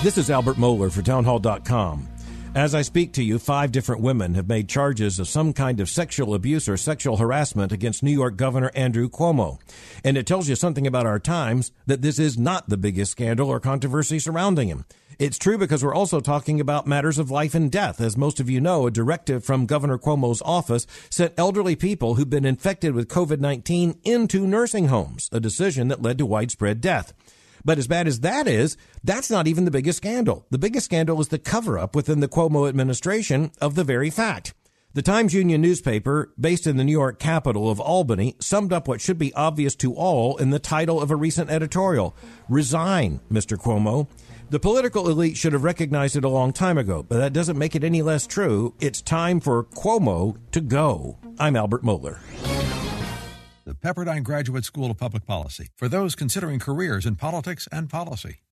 This is Albert Mohler for townhall.com. As I speak to you, five different women have made charges of some kind of sexual abuse or sexual harassment against New York Governor Andrew Cuomo. And it tells you something about our times that this is not the biggest scandal or controversy surrounding him. It's true because we're also talking about matters of life and death. As most of you know, a directive from Governor Cuomo's office sent elderly people who've been infected with COVID-19 into nursing homes, a decision that led to widespread death. But as bad as that is, that's not even the biggest scandal. The biggest scandal is the cover up within the Cuomo administration of the very fact. The Times Union newspaper, based in the New York capital of Albany, summed up what should be obvious to all in the title of a recent editorial Resign, Mr. Cuomo. The political elite should have recognized it a long time ago, but that doesn't make it any less true. It's time for Cuomo to go. I'm Albert the Pepperdine Graduate School of Public Policy, for those considering careers in politics and policy.